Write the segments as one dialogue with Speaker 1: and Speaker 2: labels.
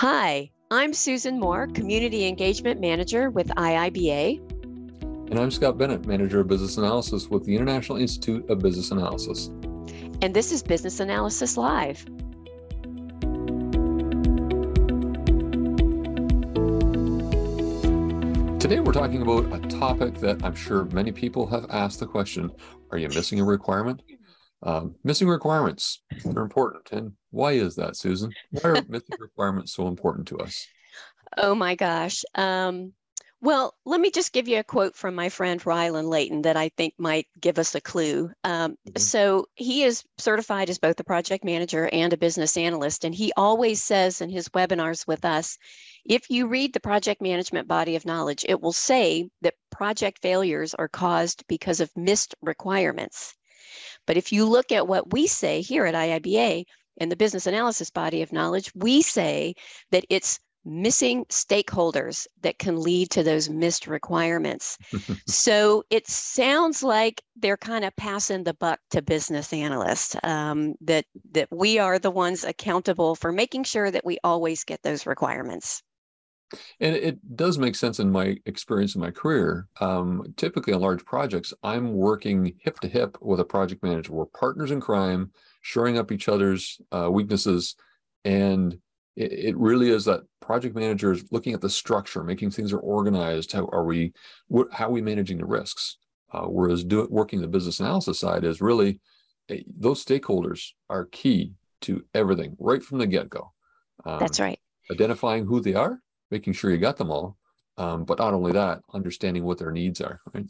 Speaker 1: Hi, I'm Susan Moore, Community Engagement Manager with IIBA.
Speaker 2: And I'm Scott Bennett, Manager of Business Analysis with the International Institute of Business Analysis.
Speaker 1: And this is Business Analysis Live.
Speaker 2: Today, we're talking about a topic that I'm sure many people have asked the question Are you missing a requirement? Um, missing requirements are important. And why is that, Susan? Why are missing requirements so important to us?
Speaker 1: Oh my gosh. Um, well, let me just give you a quote from my friend Ryland Leyton that I think might give us a clue. Um, mm-hmm. So he is certified as both a project manager and a business analyst. And he always says in his webinars with us if you read the project management body of knowledge, it will say that project failures are caused because of missed requirements. But if you look at what we say here at IIBA in the business analysis body of knowledge, we say that it's missing stakeholders that can lead to those missed requirements. so it sounds like they're kind of passing the buck to business analysts. Um, that that we are the ones accountable for making sure that we always get those requirements.
Speaker 2: And it does make sense in my experience in my career. Um, typically on large projects, I'm working hip to hip with a project manager. We're partners in crime, shoring up each other's uh, weaknesses. And it, it, really is that project manager is looking at the structure, making things are organized. How are we, what, how are we managing the risks? Uh, whereas do, working the business analysis side is really eh, those stakeholders are key to everything right from the get go.
Speaker 1: Um, That's right.
Speaker 2: Identifying who they are making sure you got them all. Um, but not only that, understanding what their needs are, right?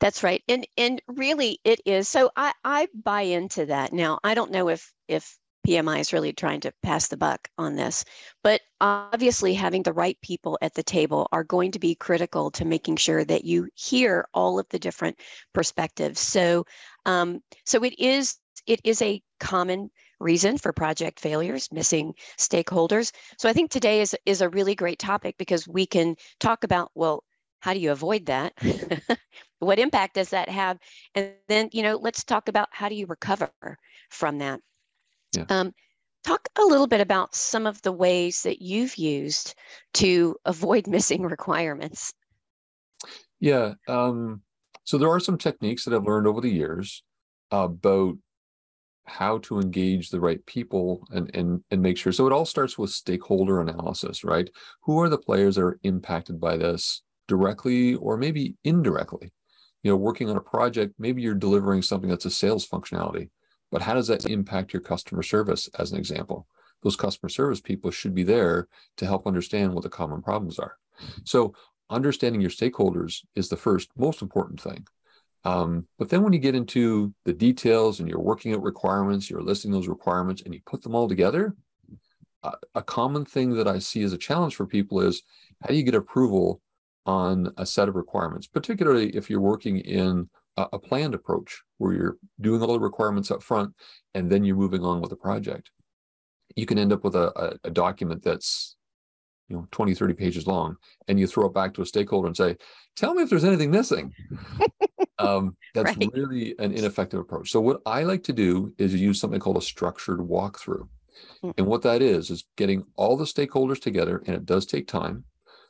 Speaker 1: That's right. And and really it is. So I, I buy into that. Now I don't know if if PMI is really trying to pass the buck on this, but obviously having the right people at the table are going to be critical to making sure that you hear all of the different perspectives. So um, so it is it is a common reason for project failures, missing stakeholders. So I think today is, is a really great topic because we can talk about, well, how do you avoid that? what impact does that have? And then, you know, let's talk about how do you recover from that? Yeah. Um, talk a little bit about some of the ways that you've used to avoid missing requirements.
Speaker 2: Yeah. Um, so there are some techniques that I've learned over the years about how to engage the right people and, and, and make sure. So it all starts with stakeholder analysis, right? Who are the players that are impacted by this directly or maybe indirectly? You know, working on a project, maybe you're delivering something that's a sales functionality, but how does that impact your customer service as an example? Those customer service people should be there to help understand what the common problems are. So understanding your stakeholders is the first most important thing. Um, but then when you get into the details and you're working at requirements, you're listing those requirements and you put them all together, uh, a common thing that I see as a challenge for people is how do you get approval on a set of requirements, particularly if you're working in a, a planned approach where you're doing all the requirements up front and then you're moving on with the project. You can end up with a, a, a document that's you know 20 30 pages long and you throw it back to a stakeholder and say tell me if there's anything missing. Um, that's right. really an ineffective approach. So what i like to do is use something called a structured walkthrough. Mm-hmm. and what that is is getting all the stakeholders together and it does take time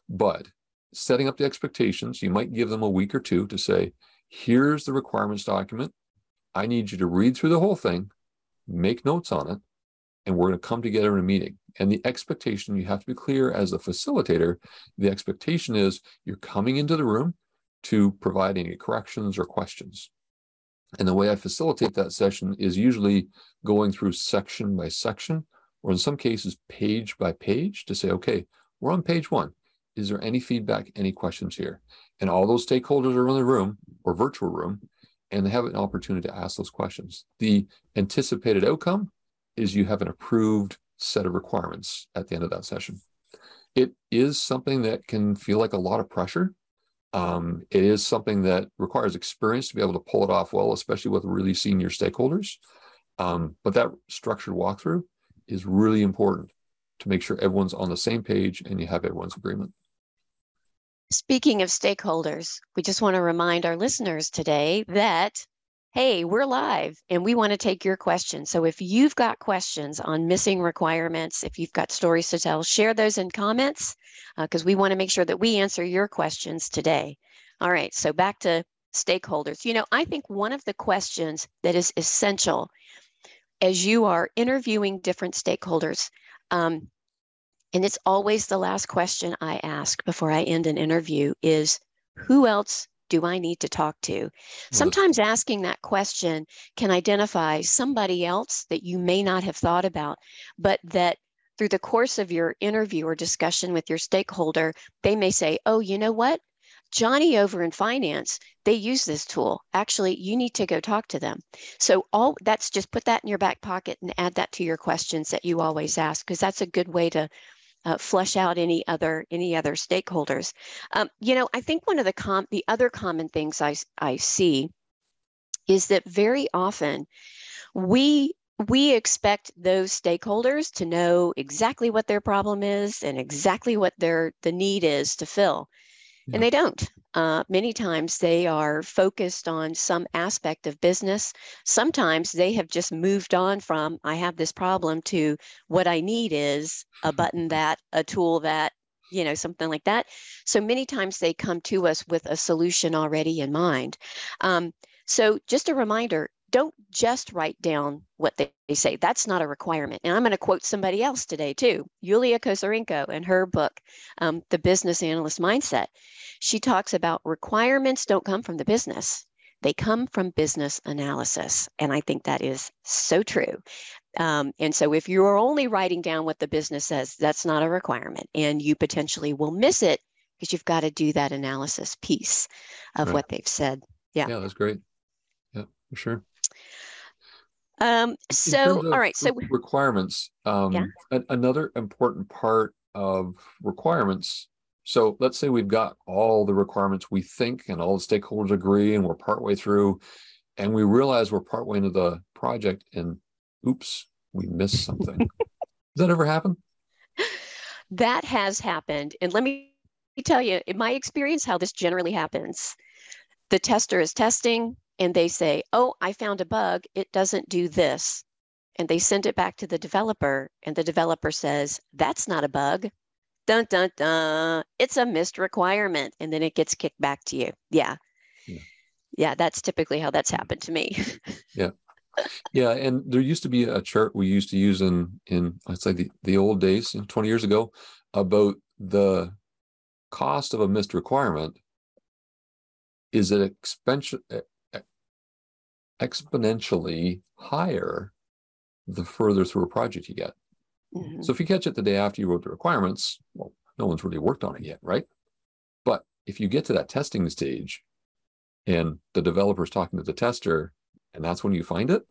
Speaker 2: but setting up the expectations. You might give them a week or two to say here's the requirements document. I need you to read through the whole thing make notes on it and we're going to come together in a meeting. And the expectation, you have to be clear as a facilitator, the expectation is you're coming into the room to provide any corrections or questions. And the way I facilitate that session is usually going through section by section, or in some cases, page by page to say, okay, we're on page one. Is there any feedback, any questions here? And all those stakeholders are in the room or virtual room, and they have an opportunity to ask those questions. The anticipated outcome is you have an approved set of requirements at the end of that session. It is something that can feel like a lot of pressure. Um, it is something that requires experience to be able to pull it off well, especially with really senior stakeholders. Um, but that structured walkthrough is really important to make sure everyone's on the same page and you have everyone's agreement.
Speaker 1: Speaking of stakeholders, we just want to remind our listeners today that hey, we're live and we want to take your questions. So if you've got questions on missing requirements, if you've got stories to tell, share those in comments because uh, we want to make sure that we answer your questions today. All right, so back to stakeholders. You know, I think one of the questions that is essential as you are interviewing different stakeholders, um, and it's always the last question I ask before I end an interview is who else do I need to talk to? Mm-hmm. Sometimes asking that question can identify somebody else that you may not have thought about, but that through the course of your interview or discussion with your stakeholder, they may say, Oh, you know what? Johnny over in finance, they use this tool. Actually, you need to go talk to them. So all that's just put that in your back pocket and add that to your questions that you always ask because that's a good way to uh, out any other any other stakeholders. Um, you know, I think one of the com the other common things I I see is that very often we we expect those stakeholders to know exactly what their problem is and exactly what their the need is to fill yeah. and they don't uh, many times they are focused on some aspect of business. Sometimes they have just moved on from, I have this problem, to what I need is a button that, a tool that, you know, something like that. So many times they come to us with a solution already in mind. Um, so just a reminder don't just write down what they say. That's not a requirement. And I'm going to quote somebody else today, too, Yulia Kosarenko in her book, um, The Business Analyst Mindset. She talks about requirements don't come from the business, they come from business analysis. And I think that is so true. Um, and so if you're only writing down what the business says, that's not a requirement. And you potentially will miss it because you've got to do that analysis piece of right. what they've said. Yeah.
Speaker 2: Yeah, that's great. Yeah, for sure.
Speaker 1: Um, so, all right. So
Speaker 2: requirements. Um, yeah. a- another important part of requirements. So let's say we've got all the requirements we think and all the stakeholders agree, and we're partway through, and we realize we're partway into the project, and oops, we missed something. Does that ever happen?
Speaker 1: That has happened, and let me tell you, in my experience, how this generally happens. The tester is testing, and they say, oh, I found a bug, it doesn't do this. And they send it back to the developer, and the developer says, that's not a bug. Dun, dun, dun. It's a missed requirement. And then it gets kicked back to you. Yeah. Yeah, yeah that's typically how that's happened to me.
Speaker 2: yeah. Yeah, and there used to be a chart we used to use in in I'd say the, the old days, 20 years ago, about the cost of a missed requirement is it expensive exponentially higher the further through a project you get. Mm-hmm. So if you catch it the day after you wrote the requirements, well, no one's really worked on it yet, right? But if you get to that testing stage and the developer's talking to the tester, and that's when you find it,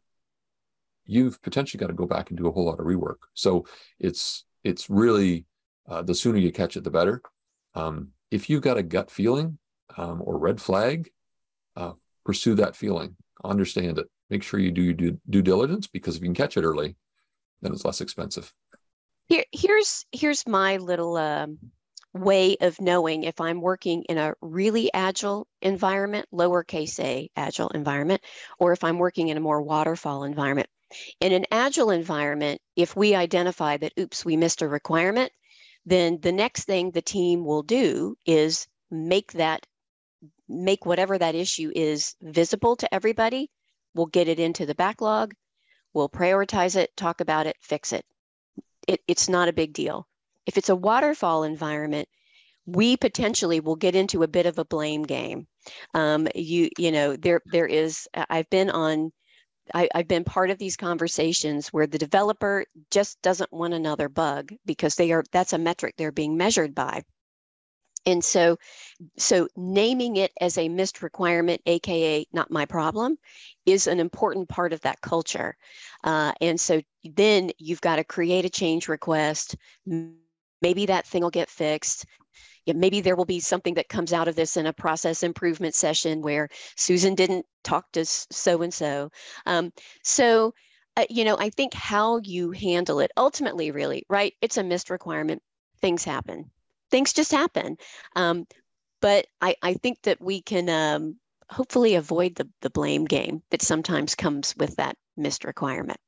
Speaker 2: you've potentially got to go back and do a whole lot of rework. So it's it's really uh, the sooner you catch it, the better. Um, if you've got a gut feeling um, or red flag, uh, pursue that feeling understand it. Make sure you do your due, due diligence because if you can catch it early, then it's less expensive.
Speaker 1: Here, here's here's my little um, way of knowing if I'm working in a really agile environment, lowercase a agile environment, or if I'm working in a more waterfall environment. In an agile environment, if we identify that, oops, we missed a requirement, then the next thing the team will do is make that make whatever that issue is visible to everybody. We'll get it into the backlog. We'll prioritize it, talk about it, fix it. it it's not a big deal. If it's a waterfall environment, we potentially will get into a bit of a blame game. Um, you you know there there is I've been on I, have been part of these conversations where the developer just doesn't want another bug because they are that's a metric they're being measured by and so so naming it as a missed requirement aka not my problem is an important part of that culture. Uh, and so then you've got to create a change request. Maybe that thing will get fixed. Yeah, maybe there will be something that comes out of this in a process improvement session where susan didn't talk to so and so so uh, you know i think how you handle it ultimately really right it's a missed requirement. Things happen things just happen. Um, but I, I think that we can um, hopefully avoid the, the blame game that sometimes comes with that missed requirement.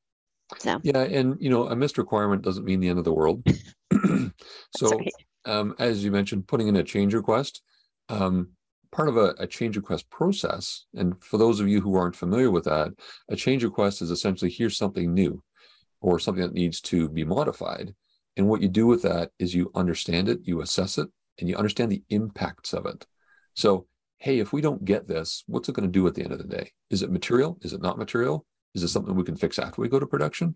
Speaker 1: So
Speaker 2: yeah, and you know, a missed requirement doesn't mean the end of the world. so
Speaker 1: right.
Speaker 2: um, as you mentioned, putting in a change request, um, part of a, a, change request process, and for those of you who aren't familiar with that, a change request is essentially here's something new or something that needs to be modified. And what you do with that is you understand it, you assess it, and you understand the impacts of it. So, hey, if we don't get this, what's it going to do at the end of the day? Is it material? Is it not material? Is it something we can fix after we go to production?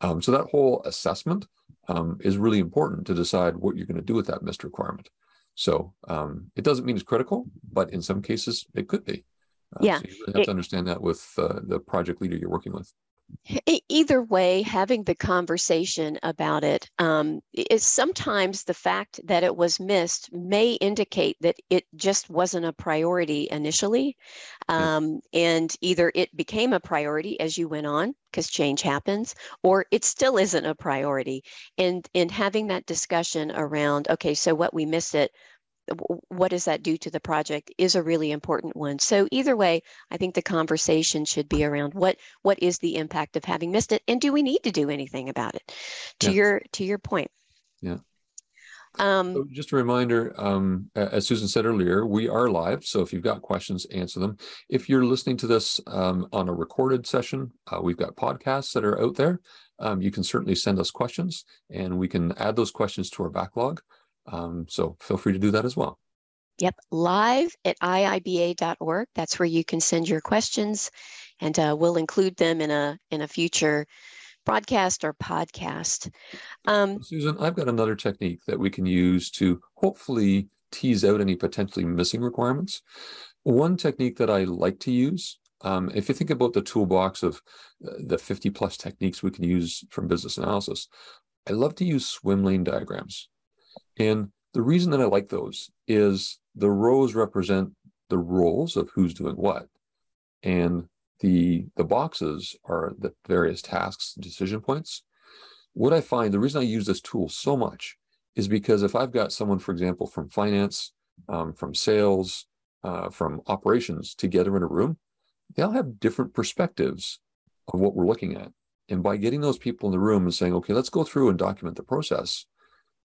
Speaker 2: Um, so that whole assessment um, is really important to decide what you're going to do with that missed requirement. So um, it doesn't mean it's critical, but in some cases it could be.
Speaker 1: Uh, yeah,
Speaker 2: so you really have it, to understand that with uh, the project leader you're working with
Speaker 1: either way having the conversation about it um, is sometimes the fact that it was missed may indicate that it just wasn't a priority initially um, and either it became a priority as you went on because change happens or it still isn't a priority. And in having that discussion around okay so what we missed it what does that do to the project is a really important one. So either way, I think the conversation should be around what what is the impact of having missed it, and do we need to do anything about it? To yeah. your to your point.
Speaker 2: Yeah. Um, so just a reminder, um, as Susan said earlier, we are live. So if you've got questions, answer them. If you're listening to this um, on a recorded session, uh, we've got podcasts that are out there. Um, you can certainly send us questions and we can add those questions to our backlog. Um, so feel free to do that as well.
Speaker 1: Yep, live at iiba.org. That's where you can send your questions, and uh, we'll include them in a in a future broadcast or podcast.
Speaker 2: Um, Susan, I've got another technique that we can use to hopefully tease out any potentially missing requirements. One technique that I like to use, um, if you think about the toolbox of uh, the 50 plus techniques we can use from business analysis, I love to use swim lane diagrams. And the reason that I like those is the rows represent the roles of who's doing what. And the the boxes are the various tasks, decision points. What I find, the reason I use this tool so much is because if I've got someone, for example, from finance, um, from sales, uh, from operations together in a room, they'll have different perspectives of what we're looking at. And by getting those people in the room and saying, okay, let's go through and document the process,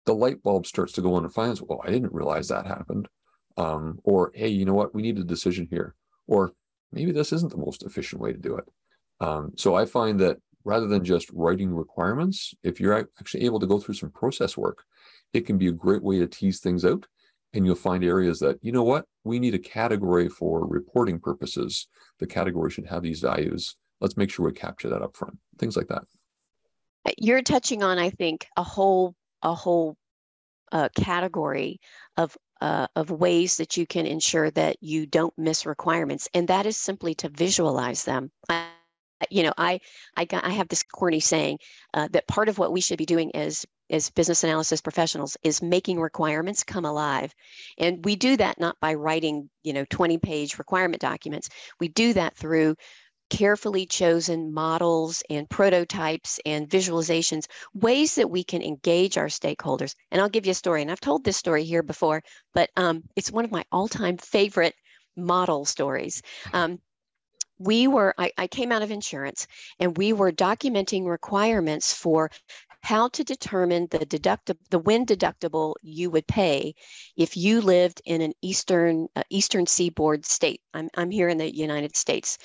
Speaker 2: the light bulb starts to go on and finds, Well, I didn't realize that happened. Um, or, hey, you know what? We need a decision here. Or maybe this isn't the most efficient way to do it. Um, so I find that rather than just writing requirements, if you're actually able to go through some process work, it can be a great way to tease things out. And you'll find areas that, you know what, we need a category for reporting purposes. The category should have these values. Let's make sure we capture that up front. Things like that.
Speaker 1: You're touching on, I think, a whole a whole uh, category of uh, of ways that you can ensure that you don't miss requirements, and that is simply to visualize them. I, you know, I I got I have this corny saying uh, that part of what we should be doing as as business analysis professionals is making requirements come alive, and we do that not by writing you know 20 page requirement documents. We do that through carefully chosen models and prototypes and visualizations, ways that we can engage our stakeholders. And I'll give you a story, and I've told this story here before, but um, it's one of my all-time favorite model stories. Um, we were, I, I came out of insurance and we were documenting requirements for how to determine the deductible, the wind deductible you would pay if you lived in an eastern uh, eastern seaboard state. I'm, I'm here in the United States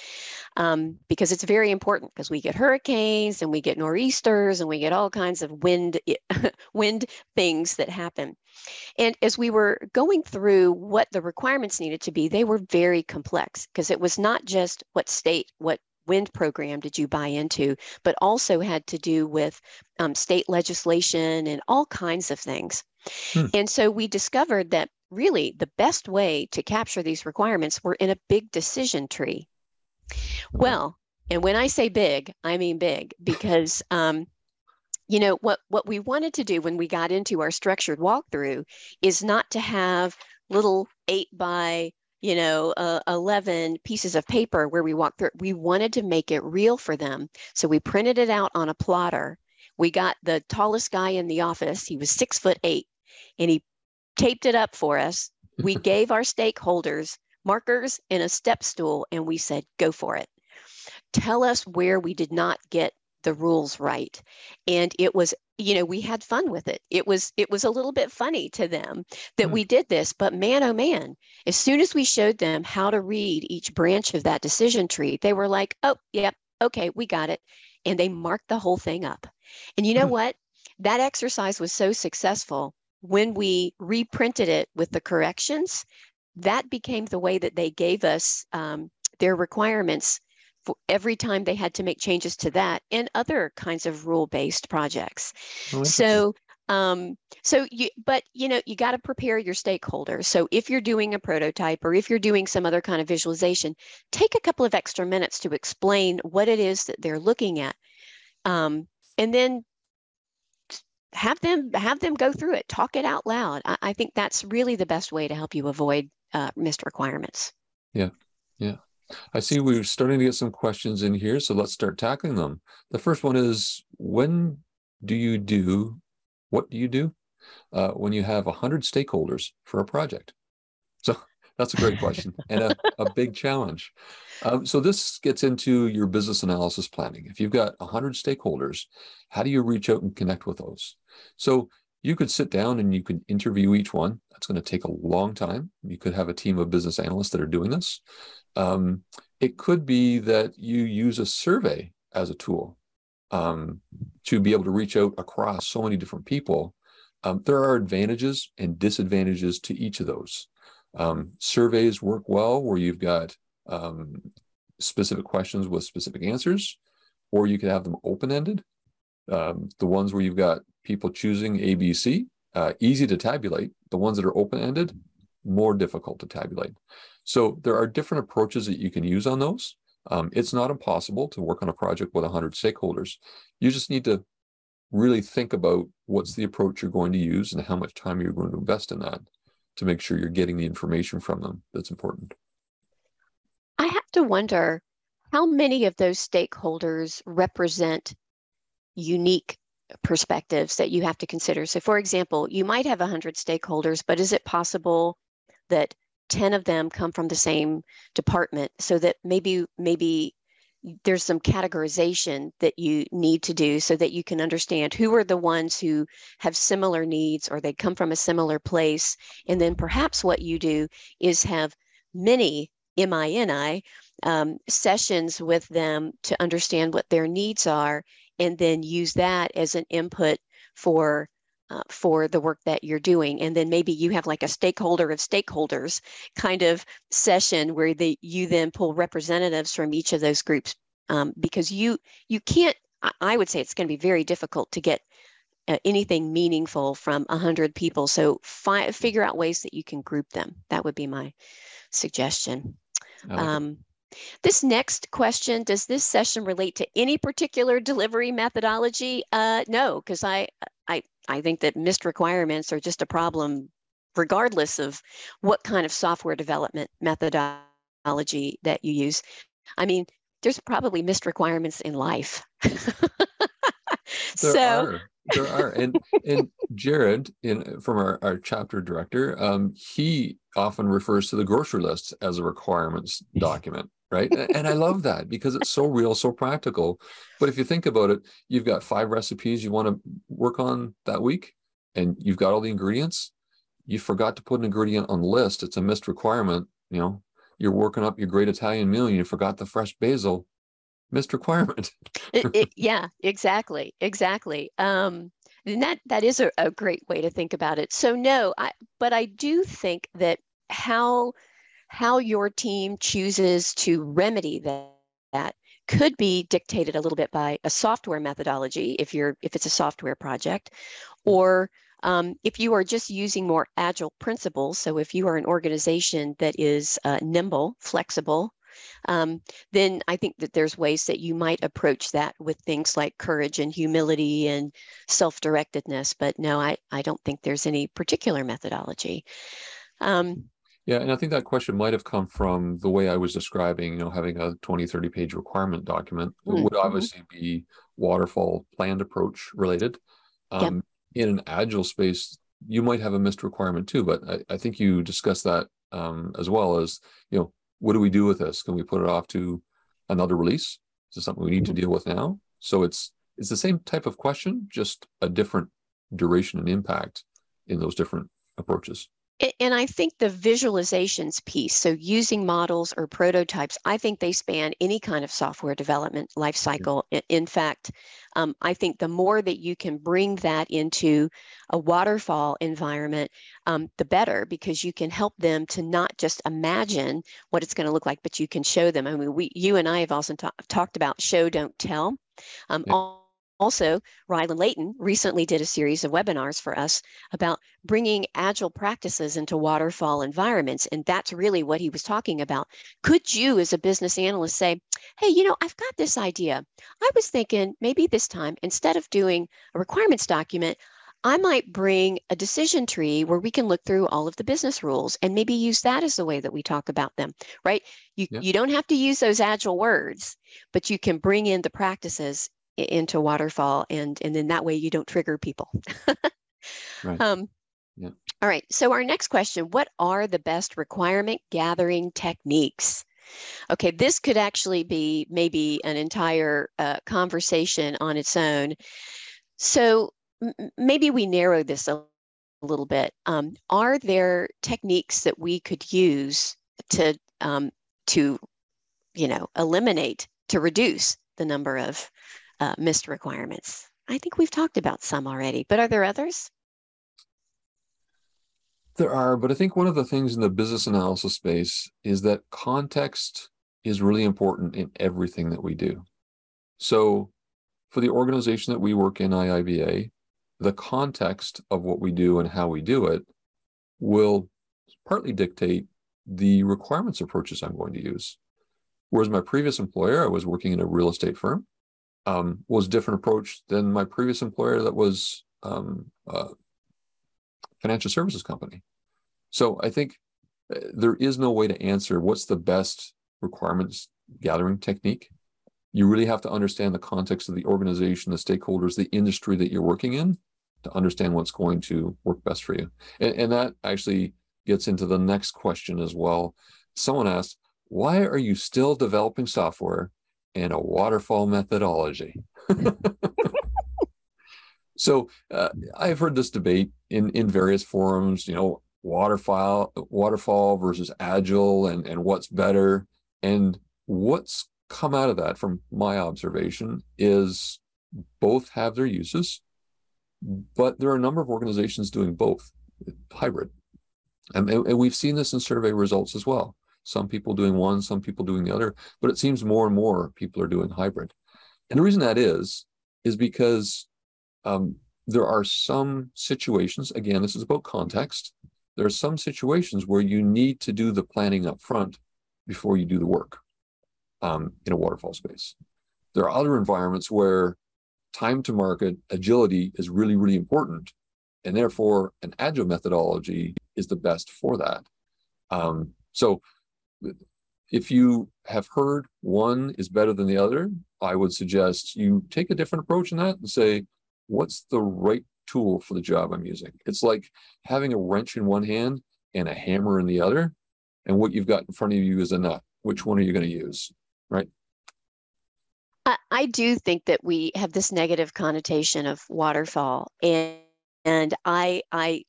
Speaker 1: um, because it's very important because we get hurricanes and we get nor'easters and we get all kinds of wind wind things that happen. And as we were going through what the requirements needed to be, they were very complex because it was not just what state, what wind program did you buy into, but also had to do with um, state legislation and all kinds of things. Hmm. And so we discovered that really the best way to capture these requirements were in a big decision tree. Well, and when I say big, I mean big because um, you know what what we wanted to do when we got into our structured walkthrough is not to have little eight by you know, uh, 11 pieces of paper where we walked through. We wanted to make it real for them. So we printed it out on a plotter. We got the tallest guy in the office. He was six foot eight and he taped it up for us. We gave our stakeholders markers and a step stool, and we said, go for it. Tell us where we did not get the rules right. And it was, you know, we had fun with it. It was, it was a little bit funny to them that mm. we did this, but man, oh man, as soon as we showed them how to read each branch of that decision tree, they were like, oh, yep, yeah, okay, we got it. And they marked the whole thing up. And you know mm. what? That exercise was so successful when we reprinted it with the corrections, that became the way that they gave us um, their requirements every time they had to make changes to that and other kinds of rule-based projects. Oh, so um, so you but you know you got to prepare your stakeholders. So if you're doing a prototype or if you're doing some other kind of visualization take a couple of extra minutes to explain what it is that they're looking at um, and then have them have them go through it. Talk it out loud. I, I think that's really the best way to help you avoid uh, missed requirements.
Speaker 2: Yeah. Yeah i see we're starting to get some questions in here so let's start tackling them the first one is when do you do what do you do uh, when you have 100 stakeholders for a project so that's a great question and a, a big challenge. Um, so this gets into your business analysis planning. If you've got 100 stakeholders, how do you reach out and connect with those? So you could sit down and you could interview each one. That's going to take a long time. You could have a team of business analysts that are doing this. Um, it could be that you use a survey as a tool um, to be able to reach out across so many different people. Um, there are advantages and disadvantages to each of those. Um, surveys work well where you've got um, specific questions with specific answers, or you could have them open-ended. Um, the ones where you've got people choosing ABC, uh, easy to tabulate. The ones that are open-ended, more difficult to tabulate. So there are different approaches that you can use on those. Um, it's not impossible to work on a project with 100 stakeholders. You just need to really think about what's the approach you're going to use and how much time you're going to invest in that to make sure you're getting the information from them that's important.
Speaker 1: I have to wonder how many of those stakeholders represent unique perspectives that you have to consider. So, for example, you might have 100 stakeholders, but is it possible that 10 of them come from the same department so that maybe maybe there's some categorization that you need to do so that you can understand who are the ones who have similar needs or they come from a similar place. And then perhaps what you do is have many MINI um, sessions with them to understand what their needs are and then use that as an input for uh, for the work that you're doing. And then maybe you have like a stakeholder of stakeholders kind of session where they you then pull representatives from each of those groups um, because you you can't i would say it's going to be very difficult to get uh, anything meaningful from 100 people. So fi- figure out ways that you can group them. That would be my suggestion. Like um, this next question, does this session relate to any particular delivery methodology? Uh, no, because I, I, I think that missed requirements are just a problem regardless of what kind of software development methodology that you use. I mean, there's probably missed requirements in life.
Speaker 2: there so are. there are and and jared in from our, our chapter director um he often refers to the grocery list as a requirements document right? and I love that because it's so real, so practical. But if you think about it, you've got five recipes you want to work on that week, and you've got all the ingredients. You forgot to put an ingredient on the list. It's a missed requirement. You know, you're working up your great Italian meal and you forgot the fresh basil. Missed requirement.
Speaker 1: it, it, yeah, exactly, exactly. Um, and that that is a, a great way to think about it. So no, I but I do think that how how your team chooses to remedy that, could be dictated a little bit by a software methodology if you're if it's a software project or um, if you are just using more agile principles. So if you are an organization that is uh, nimble flexible um, then i think that there's ways that you might approach that with things like courage and humility and self-directedness but no i, I don't think there's any particular methodology. Um,
Speaker 2: yeah, and I think that question might have come from the way I was describing, you know, having a 20, 30 page requirement document. It mm-hmm. would obviously be waterfall planned approach related. Um, yep. In an agile space, you might have a missed requirement too, but I, I think you discussed that um, as well as you know what do we do with this can we put it off to another release is this something we need to deal with now so it's it's the same type of question just a different duration and impact in those different approaches
Speaker 1: and I think the visualizations piece, so using models or prototypes, I think they span any kind of software development lifecycle. In fact, um, I think the more that you can bring that into a waterfall environment, um, the better, because you can help them to not just imagine what it's going to look like, but you can show them. I mean, we, you and I have also ta- talked about show, don't tell. Um, yeah. Also, Ryland Leyton recently did a series of webinars for us about bringing agile practices into waterfall environments. And that's really what he was talking about. Could you, as a business analyst, say, hey, you know, I've got this idea. I was thinking maybe this time, instead of doing a requirements document, I might bring a decision tree where we can look through all of the business rules and maybe use that as the way that we talk about them, right? You, yeah. you don't have to use those agile words, but you can bring in the practices into waterfall and and then that way you don't trigger people
Speaker 2: right. um,
Speaker 1: yeah. all right so our next question what are the best requirement gathering techniques okay this could actually be maybe an entire uh, conversation on its own so m- maybe we narrow this a little bit um, are there techniques that we could use to um, to you know eliminate to reduce the number of uh, missed requirements? I think we've talked about some already, but are there others?
Speaker 2: There are, but I think one of the things in the business analysis space is that context is really important in everything that we do. So, for the organization that we work in, IIBA, the context of what we do and how we do it will partly dictate the requirements approaches I'm going to use. Whereas my previous employer, I was working in a real estate firm, um, was a different approach than my previous employer that was um, a financial services company. So I think uh, there is no way to answer what's the best requirements gathering technique. You really have to understand the context of the organization, the stakeholders, the industry that you're working in to understand what's going to work best for you. And, and that actually gets into the next question as well. Someone asked, why are you still developing software and a waterfall methodology. so uh, I've heard this debate in in various forums. You know, waterfall waterfall versus agile, and and what's better. And what's come out of that, from my observation, is both have their uses, but there are a number of organizations doing both hybrid. And, and we've seen this in survey results as well some people doing one, some people doing the other, but it seems more and more people are doing hybrid. And the reason that is, is because um, there are some situations, again, this is about context. There are some situations where you need to do the planning up front before you do the work um, in a waterfall space. There are other environments where time to market agility is really, really important. And therefore, an agile methodology is the best for that. Um, so if you have heard one is better than the other, I would suggest you take a different approach in that and say, what's the right tool for the job I'm using? It's like having a wrench in one hand and a hammer in the other. And what you've got in front of you is a nut. Which one are you going to use? Right.
Speaker 1: I, do think that we have this negative connotation of waterfall. And and I I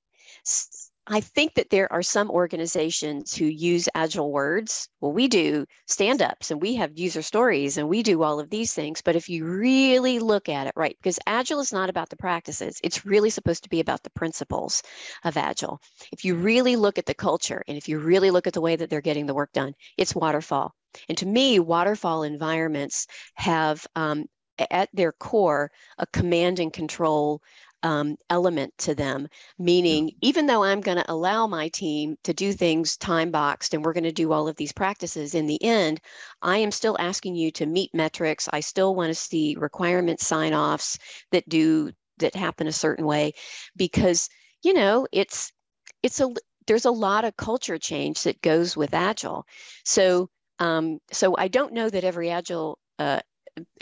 Speaker 1: I think that there are some organizations who use agile words. Well, we do stand ups and we have user stories and we do all of these things. But if you really look at it, right, because agile is not about the practices, it's really supposed to be about the principles of agile. If you really look at the culture and if you really look at the way that they're getting the work done, it's waterfall. And to me, waterfall environments have um, at their core a command and control um, element to them, meaning even though I'm going to allow my team to do things time boxed and we're going to do all of these practices, in the end, I am still asking you to meet metrics. I still want to see requirement sign offs that do that happen a certain way because you know it's it's a there's a lot of culture change that goes with agile so um, so i don't know that every agile uh,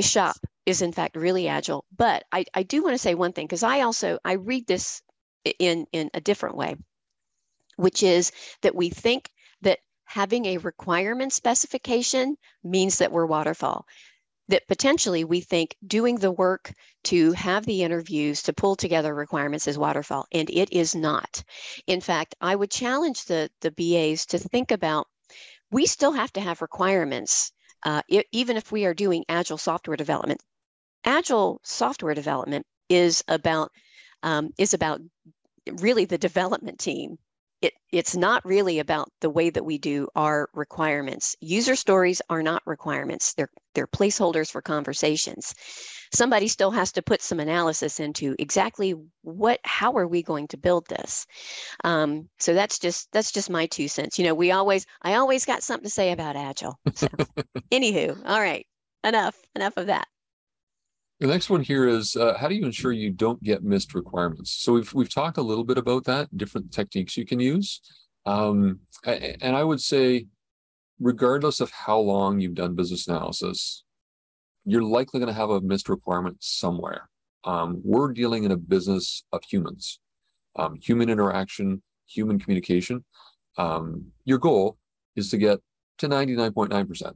Speaker 1: shop is in fact really agile. But I, I do want to say one thing because I also I read this in in a different way, which is that we think that having a requirement specification means that we're waterfall that potentially we think doing the work to have the interviews to pull together requirements is waterfall and it is not in fact i would challenge the the BAs to think about we still have to have requirements uh, it, even if we are doing agile software development agile software development is about um, is about really the development team it, it's not really about the way that we do our requirements. User stories are not requirements. They're they're placeholders for conversations. Somebody still has to put some analysis into exactly what how are we going to build this. Um, so that's just that's just my two cents. You know, we always I always got something to say about agile. So, anywho, all right, enough enough of that.
Speaker 2: The next one here is uh, how do you ensure you don't get missed requirements? So we've we've talked a little bit about that, different techniques you can use, um, and I would say, regardless of how long you've done business analysis, you're likely going to have a missed requirement somewhere. Um, we're dealing in a business of humans, um, human interaction, human communication. Um, your goal is to get to 99.9%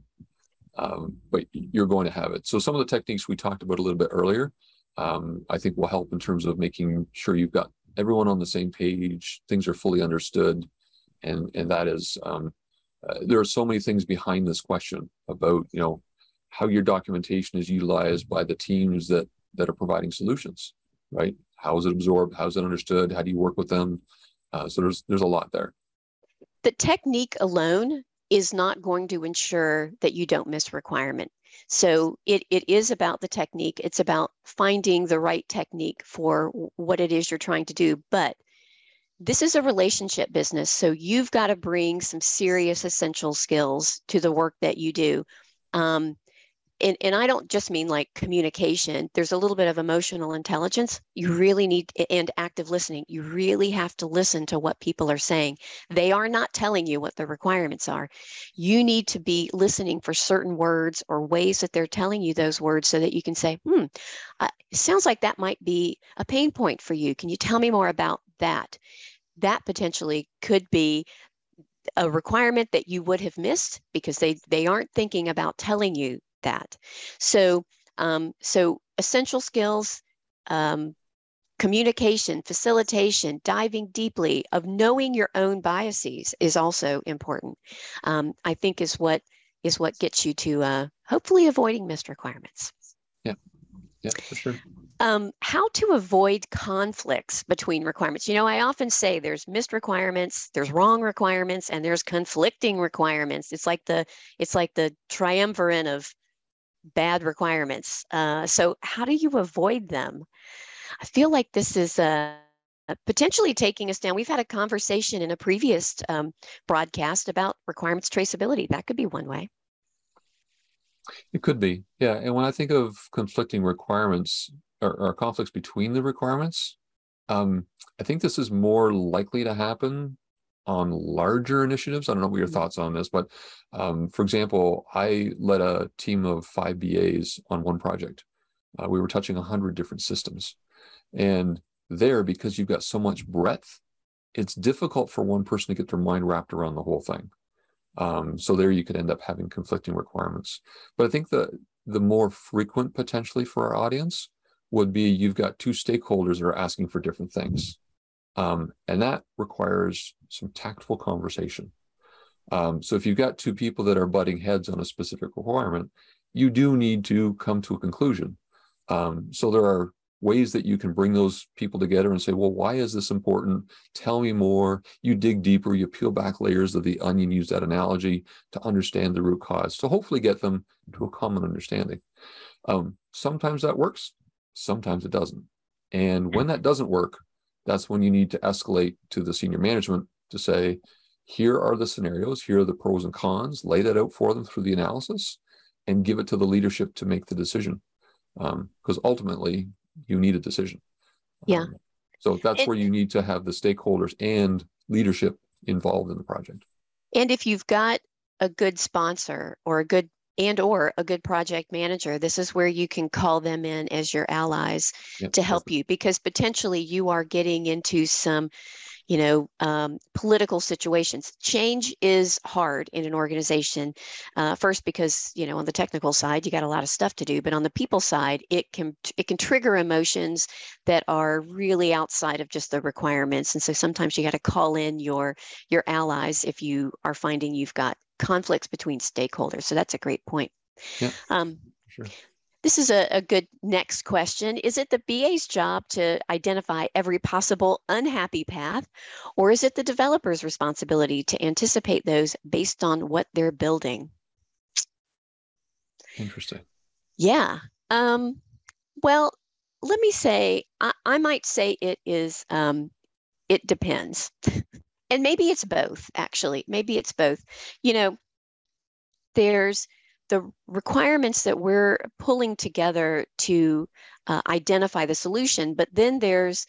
Speaker 2: um, but you're going to have it. So some of the techniques we talked about a little bit earlier, um, I think will help in terms of making sure you've got everyone on the same page, things are fully understood, and and that is um, uh, there are so many things behind this question about you know how your documentation is utilized by the teams that that are providing solutions, right? How is it absorbed? How is it understood? How do you work with them? Uh, so there's there's a lot there.
Speaker 1: The technique alone is not going to ensure that you don't miss requirement. So it, it is about the technique. It's about finding the right technique for what it is you're trying to do. But this is a relationship business. So you've got to bring some serious essential skills to the work that you do. Um, and, and I don't just mean like communication. There's a little bit of emotional intelligence. You really need and active listening. You really have to listen to what people are saying. They are not telling you what the requirements are. You need to be listening for certain words or ways that they're telling you those words so that you can say, hmm, uh, sounds like that might be a pain point for you. Can you tell me more about that? That potentially could be a requirement that you would have missed because they they aren't thinking about telling you that. So, um, so essential skills, um, communication, facilitation, diving deeply of knowing your own biases is also important. Um, I think is what is what gets you to uh, hopefully avoiding missed requirements.
Speaker 2: Yeah, yeah, for sure.
Speaker 1: Um, how to avoid conflicts between requirements. You know, I often say there's missed requirements, there's wrong requirements, and there's conflicting requirements. It's like the it's like the triumvirate of bad requirements. Uh, so how do you avoid them? I feel like this is uh, potentially taking us down. We've had a conversation in a previous um, broadcast about requirements traceability. That could be one way.
Speaker 2: It could be, yeah. And when I think of conflicting requirements or, or conflicts between the requirements, um, I think this is more likely to happen on larger initiatives. I don't know what your mm-hmm. thoughts on this, but um, for example, I led a team of five BAs on one project. Uh, we were touching 100 different systems. And there, because you've got so much breadth, it's difficult for one person to get their mind wrapped around the whole thing. Um, so there you could end up having conflicting requirements. But I think the the more frequent potentially for our audience would be you've got two stakeholders that are asking for different things. Um, and that requires some tactful conversation. Um, so if you've got two people that are butting heads on a specific requirement, you do need to come to a conclusion. Um, so there are ways that you can bring those people together and say, well, why is this important? Tell me more. You dig deeper, you peel back layers of the onion, use that analogy to understand the root cause, to hopefully get them to a common understanding. Um, sometimes that works, sometimes it doesn't. And when that doesn't work, that's when you need to escalate to the senior management to say, here are the scenarios, here are the pros and cons, lay that out for them through the analysis, and give it to the leadership to make the decision. Because um, ultimately, you need a decision.
Speaker 1: Yeah. Um,
Speaker 2: so that's where you need to have the stakeholders and leadership involved in the project.
Speaker 1: And if you've got a good sponsor or a good and or a good project manager this is where you can call them in as your allies yep. to help you because potentially you are getting into some you know, um, political situations. Change is hard in an organization. Uh, first, because you know, on the technical side, you got a lot of stuff to do, but on the people side, it can it can trigger emotions that are really outside of just the requirements. And so sometimes you got to call in your your allies if you are finding you've got conflicts between stakeholders. So that's a great point.
Speaker 2: Yeah,
Speaker 1: Um,
Speaker 2: sure.
Speaker 1: this is a, a good next question. Is it the BA's job to identify every possible unhappy path, or is it the developer's responsibility to anticipate those based on what they're building?
Speaker 2: Interesting.
Speaker 1: Yeah. Um, well, let me say, I, I might say it is, um, it depends. and maybe it's both, actually. Maybe it's both. You know, there's the requirements that we're pulling together to uh, identify the solution, but then there's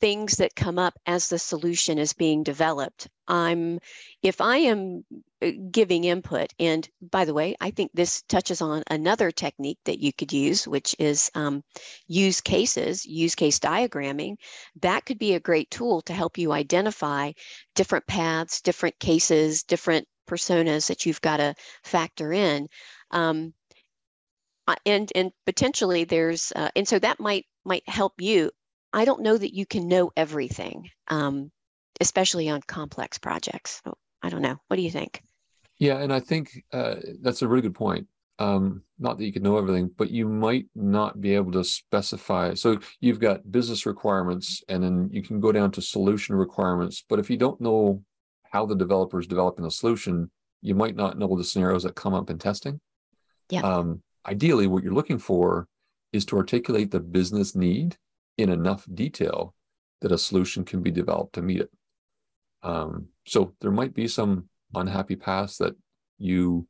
Speaker 1: things that come up as the solution is being developed. I'm, if I am uh, giving input, and by the way, I think this touches on another technique that you could use, which is um, use cases, use case diagramming. That could be a great tool to help you identify different paths, different cases, different personas that you've got to factor in. Um, uh, and and potentially there's uh, and so that might might help you I don't know that you can know everything, um, especially on complex projects. So I don't know. What do you think?
Speaker 2: Yeah, and I think uh, that's a really good point. Um, not that you can know everything, but you might not be able to specify. So you've got business requirements, and then you can go down to solution requirements. But if you don't know how the developer is developing the solution, you might not know the scenarios that come up in testing.
Speaker 1: Yeah.
Speaker 2: Um, ideally, what you're looking for is to articulate the business need in enough detail that a solution can be developed to meet it. Um, so there might be some unhappy paths that you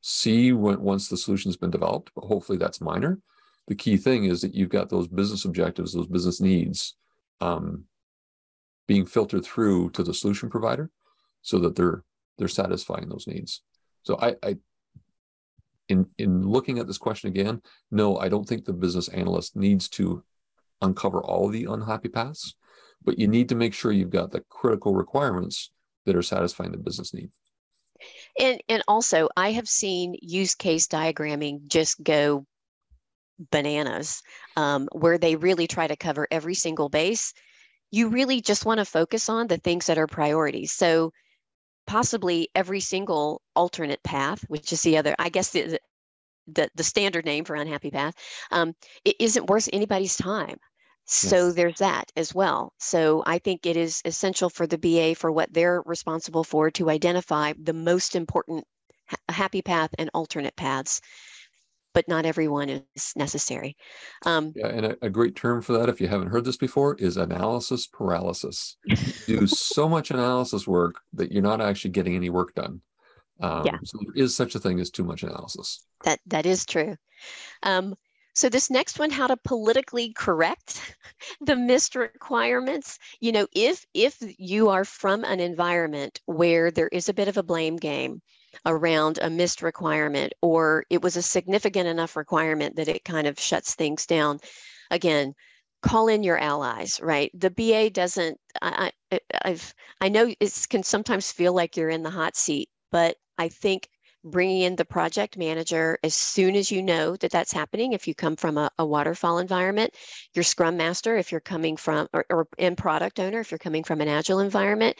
Speaker 2: see when, once the solution's been developed, but hopefully that's minor. The key thing is that you've got those business objectives, those business needs um, being filtered through to the solution provider so that they're they're satisfying those needs. So I, I in in looking at this question again, no, I don't think the business analyst needs to uncover all the unhappy paths, but you need to make sure you've got the critical requirements that are satisfying the business need.
Speaker 1: And and also I have seen use case diagramming just go bananas, um, where they really try to cover every single base. You really just want to focus on the things that are priorities. So possibly every single alternate path, which is the other, I guess the the, the standard name for unhappy path, um, it isn't worth anybody's time. So yes. there's that as well. So I think it is essential for the BA for what they're responsible for to identify the most important ha- happy path and alternate paths. But not everyone is necessary. Um,
Speaker 2: yeah, and a, a, great term for that, if you haven't heard this before, is analysis paralysis. do so much analysis work that you're not actually getting any work done. Um, yeah. So there is such a thing as too much analysis.
Speaker 1: That that is true. Um, so this next one, how to politically correct the missed requirements. You know, if if you are from an environment where there is a bit of a blame game around a missed requirement, or it was a significant enough requirement that it kind of shuts things down, again, call in your allies. Right? The BA doesn't. I, I I've I know it can sometimes feel like you're in the hot seat, but I think bringing in the project manager as soon as you know that that's happening. If you come from a, a waterfall environment, your scrum master, if you're coming from, or, or in product owner, if you're coming from an agile environment,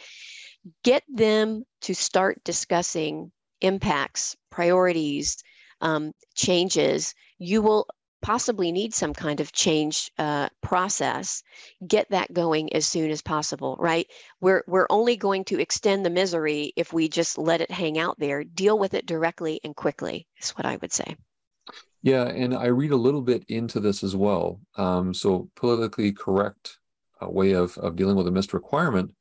Speaker 1: get them to start discussing impacts, priorities, um, changes. You will possibly need some kind of change uh, process, get that going as soon as possible, right? We're, we're only going to extend the misery if we just let it hang out there. Deal with it directly and quickly, is what I would say.
Speaker 2: Yeah, and I read a little bit into this as well. Um, so, politically correct uh, way of, of dealing with a missed requirement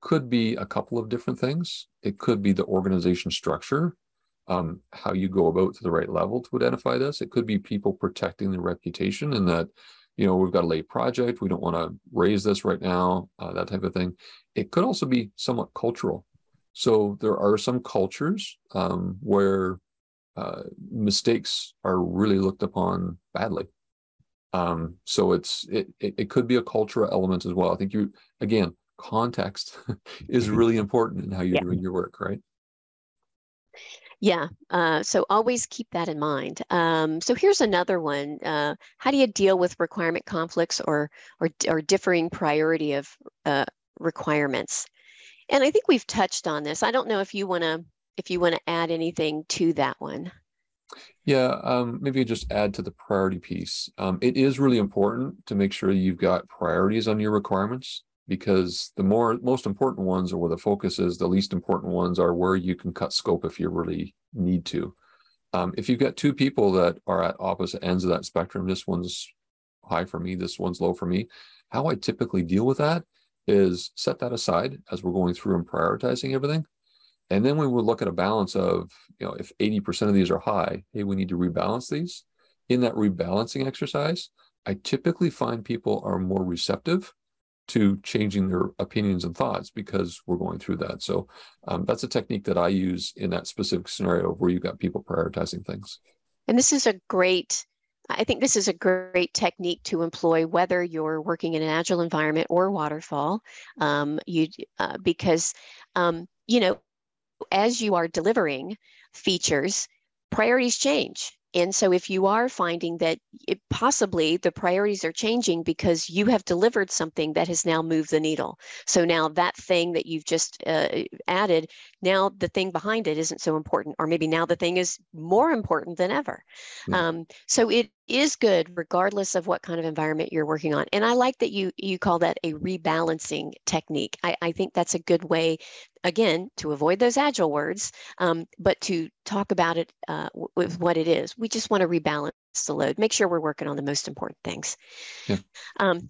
Speaker 2: could be a couple of different things. It could be the organization structure um, how you go about to the right level to identify this. It could be people protecting their reputation and that, you know, we've got a late project, we don't want to raise this right now, uh, that type of thing. It could also be somewhat cultural. So there are some cultures um, where uh, mistakes are really looked upon badly. Um, so it's it, it, it could be a cultural element as well. I think you again context is really important in how you're
Speaker 1: Yeah.
Speaker 2: doing your work, right?
Speaker 1: Yeah, uh, so always keep that in mind. Um, so here's another one. Uh, how do you deal with requirement conflicts or or, or differing priority of uh, requirements? And I think we've touched on this. I don't know if you want to if you want to add anything to that one.
Speaker 2: Yeah, um, maybe just add to the priority piece. Um, it is really important to make sure you've got priorities on your requirements because the more most important ones are where the focus is, the least important ones are where you can cut scope if you really need to. Um, if you've got two people that are at opposite ends of that spectrum, this one's high for me, this one's low for me. How I typically deal with that is set that aside as we're going through and prioritizing everything. And then we would look at a balance of, you know, if 80% of these are high, hey, we need to rebalance these. In that rebalancing exercise, I typically find people are more receptive to changing their opinions and thoughts because we're going through that. So um, that's a technique that I use in that specific scenario where you've got people prioritizing things.
Speaker 1: And this is a great, I think this is a great technique to employ whether you're working in an agile environment or waterfall. Um, you uh, because um, you know as you are delivering features, priorities change. And so if you are finding that it, possibly the priorities are changing because you have delivered something that has now moved the needle. So now that thing that you've just uh, added, now the thing behind it isn't so important, or maybe now the thing is more important than ever.
Speaker 2: Yeah.
Speaker 1: Um, so it is good regardless of what kind of environment you're working on. And I like that you you call that a rebalancing technique. I, I think that's a good way, again, to avoid those agile words, um, but to talk about it uh, w- with what it is. We just want to rebalance the load, make sure we're working on the most important things.
Speaker 2: Yeah.
Speaker 1: Um,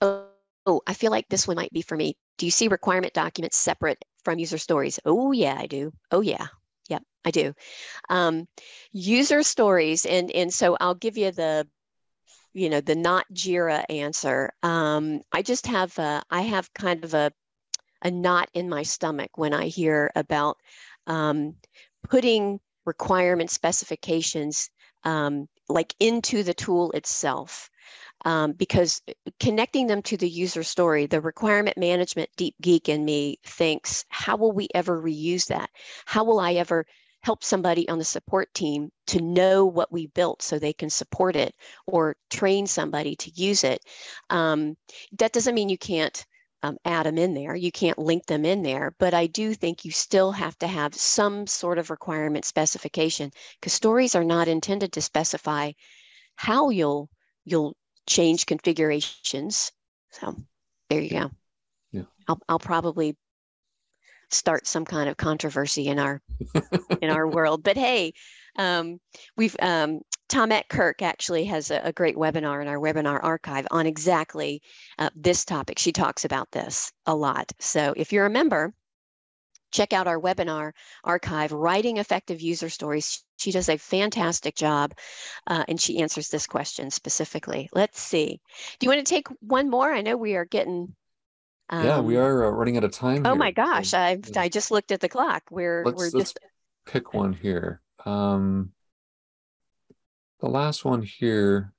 Speaker 1: oh, oh, I feel like this one might be for me. Do you see requirement documents separate from user stories? Oh, yeah, I do. Oh, yeah. I do. Um, user stories, and and so I'll give you the, you know, the not Jira answer. Um, I just have a, I have kind of a a knot in my stomach when I hear about um, putting requirement specifications um, like into the tool itself. Um, because connecting them to the user story, the requirement management deep geek in me thinks, how will we ever reuse that? How will I ever help somebody on the support team to know what we built so they can support it or train somebody to use it? Um, that doesn't mean you can't um, add them in there. You can't link them in there, but I do think you still have to have some sort of requirement specification because stories are not intended to specify how you'll you'll change configurations. So there you go.
Speaker 2: Yeah.
Speaker 1: I'll I'll probably start some kind of controversy in our in our world. But hey, um, we've um, Tom at Kirk actually has a, a, great webinar in our webinar archive on exactly uh, this topic. She talks about this a lot. So if you're a member, check out our webinar archive, Writing Effective User Stories. She does a fantastic job uh, and she answers this question specifically. Let's see. Do you want to take one more? I know we are getting.
Speaker 2: Um, yeah, we are uh, running out of time.
Speaker 1: Oh
Speaker 2: here.
Speaker 1: my gosh,
Speaker 2: so,
Speaker 1: I I just looked at the clock. We're
Speaker 2: let's,
Speaker 1: we're
Speaker 2: let's
Speaker 1: just
Speaker 2: pick one here. Um, the last one here.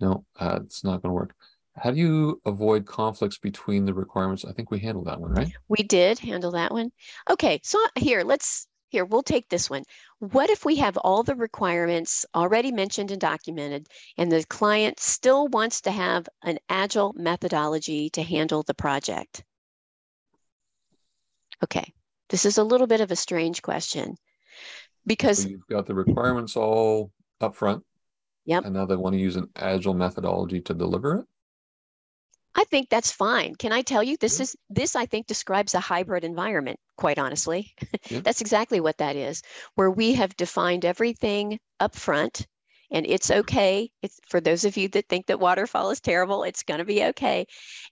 Speaker 2: No, uh, it's not going to work. How do you avoid conflicts between the requirements? I think we handled that one, right?
Speaker 1: We did handle that one. Okay, so here, let's, here, we'll take this one. What if we have all the requirements already mentioned and documented, and the client still wants to have an agile methodology to handle the project? Okay, this is a little bit of a strange question because
Speaker 2: so you've got the requirements all up front.
Speaker 1: Yep.
Speaker 2: And now they want to use an agile methodology to deliver it.
Speaker 1: I think that's fine. Can I tell you this
Speaker 2: Yeah.
Speaker 1: is this I think describes a hybrid environment, quite honestly.
Speaker 2: Yeah.
Speaker 1: that's exactly what that is, where we have defined everything up front and it's mm-hmm. okay. It's for those of you that think that waterfall is terrible, it's going to be okay.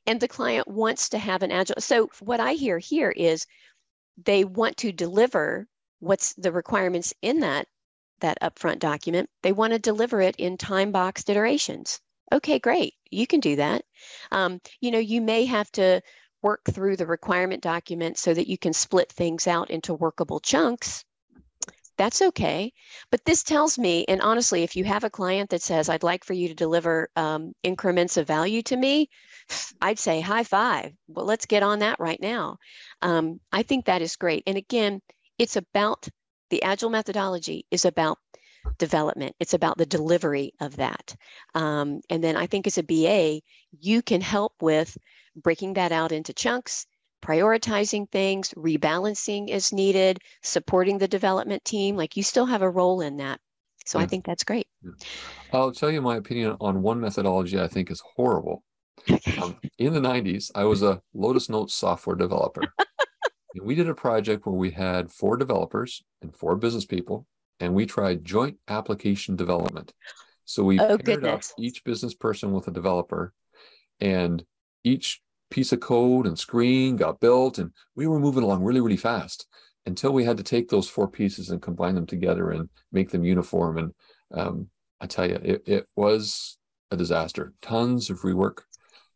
Speaker 1: And the client wants to have an agile. So what I hear here is they want to deliver what's the requirements in that that upfront document. They want to deliver it in time boxed iterations. Okay, great. You can do that. Um, you know, you may have to work through the requirement document so that you can split things out into workable chunks. That's okay. But this tells me, and honestly, if you have a client that says, I'd like for you to deliver um, increments of value to me, I'd say high five. Well, let's get on that right now. Um, I think that is great. And again, it's about the agile methodology is about development. It's about the delivery of that. Um, and then I think as a BA, you can help with breaking that out into chunks, prioritizing things, rebalancing as needed, supporting the development team. Like you still have a role in that. So yeah. I think that's great. Yeah.
Speaker 2: I'll tell you my opinion on one methodology I think is horrible. Um, in the 90s, I was a Lotus Notes software developer. we did a project where we had four developers and four business people, and we tried joint application development. So we oh, paired goodness. up each business person with a developer, and each piece of code and screen got built, and we were moving along really, really fast until we had to take those four pieces and combine them together and make them uniform. And um, I tell you, it, it was a disaster. Tons of rework.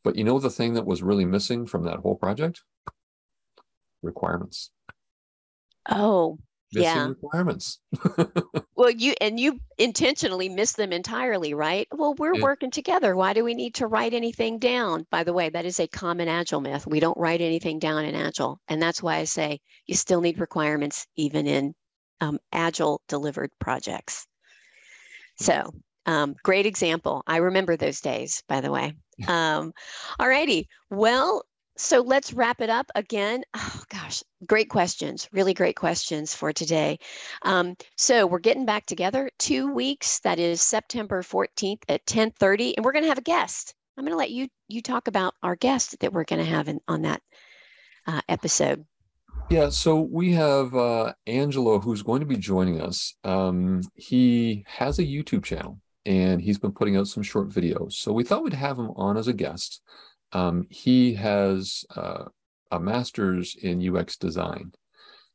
Speaker 2: But you know the thing that was really missing from that whole project? Requirements.
Speaker 1: Oh,
Speaker 2: missing
Speaker 1: yeah.
Speaker 2: requirements.
Speaker 1: well, you and you intentionally miss them entirely, right? Well, we're yeah. working together. Why do we need to write anything down? By the way, that is a common agile myth. We don't write anything down in agile, and that's why I say you still need requirements even in um, agile delivered projects. So, um, great example. I remember those days, by the way. Um, all righty. Well, so let's wrap it up again. Oh gosh, great questions, really great questions for today. Um, so we're getting back together two weeks. That is September 14th at 10:30, and we're going to have a guest. I'm going to let you you talk about our guest that we're going to have in, on that uh, episode.
Speaker 2: Yeah, so we have uh, Angelo who's going to be joining us. Um, he has a YouTube channel and he's been putting out some short videos. So we thought we'd have him on as a guest. Um, he has uh, a master's in UX design.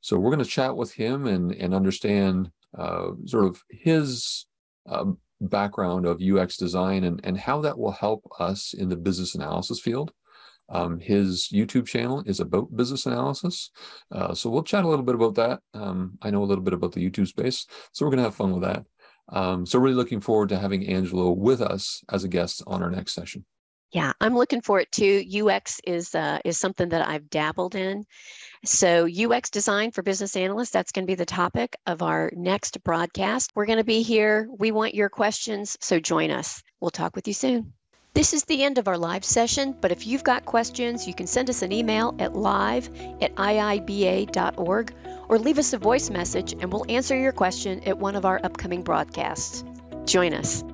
Speaker 2: So we're going to chat with him and, and understand uh, sort of his uh, background of UX design and, and how that will help us in the business analysis field. Um, his YouTube channel is about business analysis. Uh, so we'll chat a little bit about that. Um, I know a little bit about the YouTube space, so we're going to have fun with that. Um, so really looking forward to having Angelo with us as a guest on our next session.
Speaker 1: Yeah, I'm looking for it too. UX is uh, is something that I've dabbled in. So UX design for business analysts, that's going to be the topic of our next broadcast. We're going to be here. We want your questions, so join us. We'll talk with you soon. This is the end of our live session, but if you've got questions, you can send us an email at live at iiba.org or leave us a voice message and we'll answer your question at one of our upcoming broadcasts. Join us.